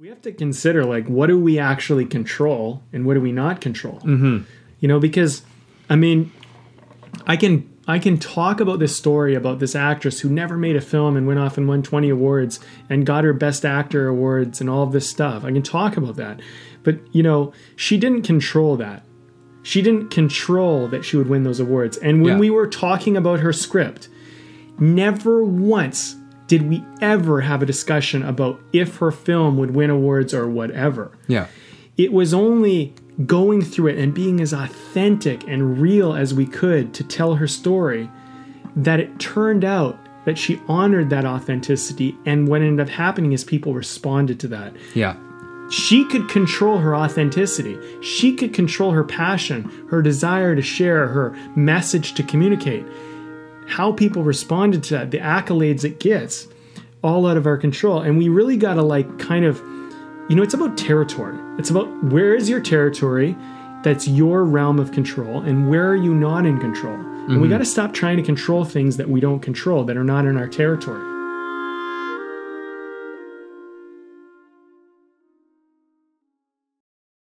We have to consider like what do we actually control and what do we not control. Mm-hmm. You know, because I mean, I can I can talk about this story about this actress who never made a film and went off and won 20 awards and got her best actor awards and all of this stuff. I can talk about that. But, you know, she didn't control that. She didn't control that she would win those awards. And when Yeah. we were talking about her script, never once did we ever have a discussion about if her film would win awards or whatever? Yeah. it was only going through it and being as authentic and real as we could to tell her story that it turned out that she honored that authenticity. And what ended up happening is people responded to that. Yeah. she could control her authenticity. She could control her passion her desire to share her message to communicate how people responded to that the accolades it gets all out of our control. And we really got to like kind of you know it's about territory. It's about where is your territory that's your realm of control and where are you not in control? And we mm-hmm. got to stop trying to control things that we don't control that are not in our territory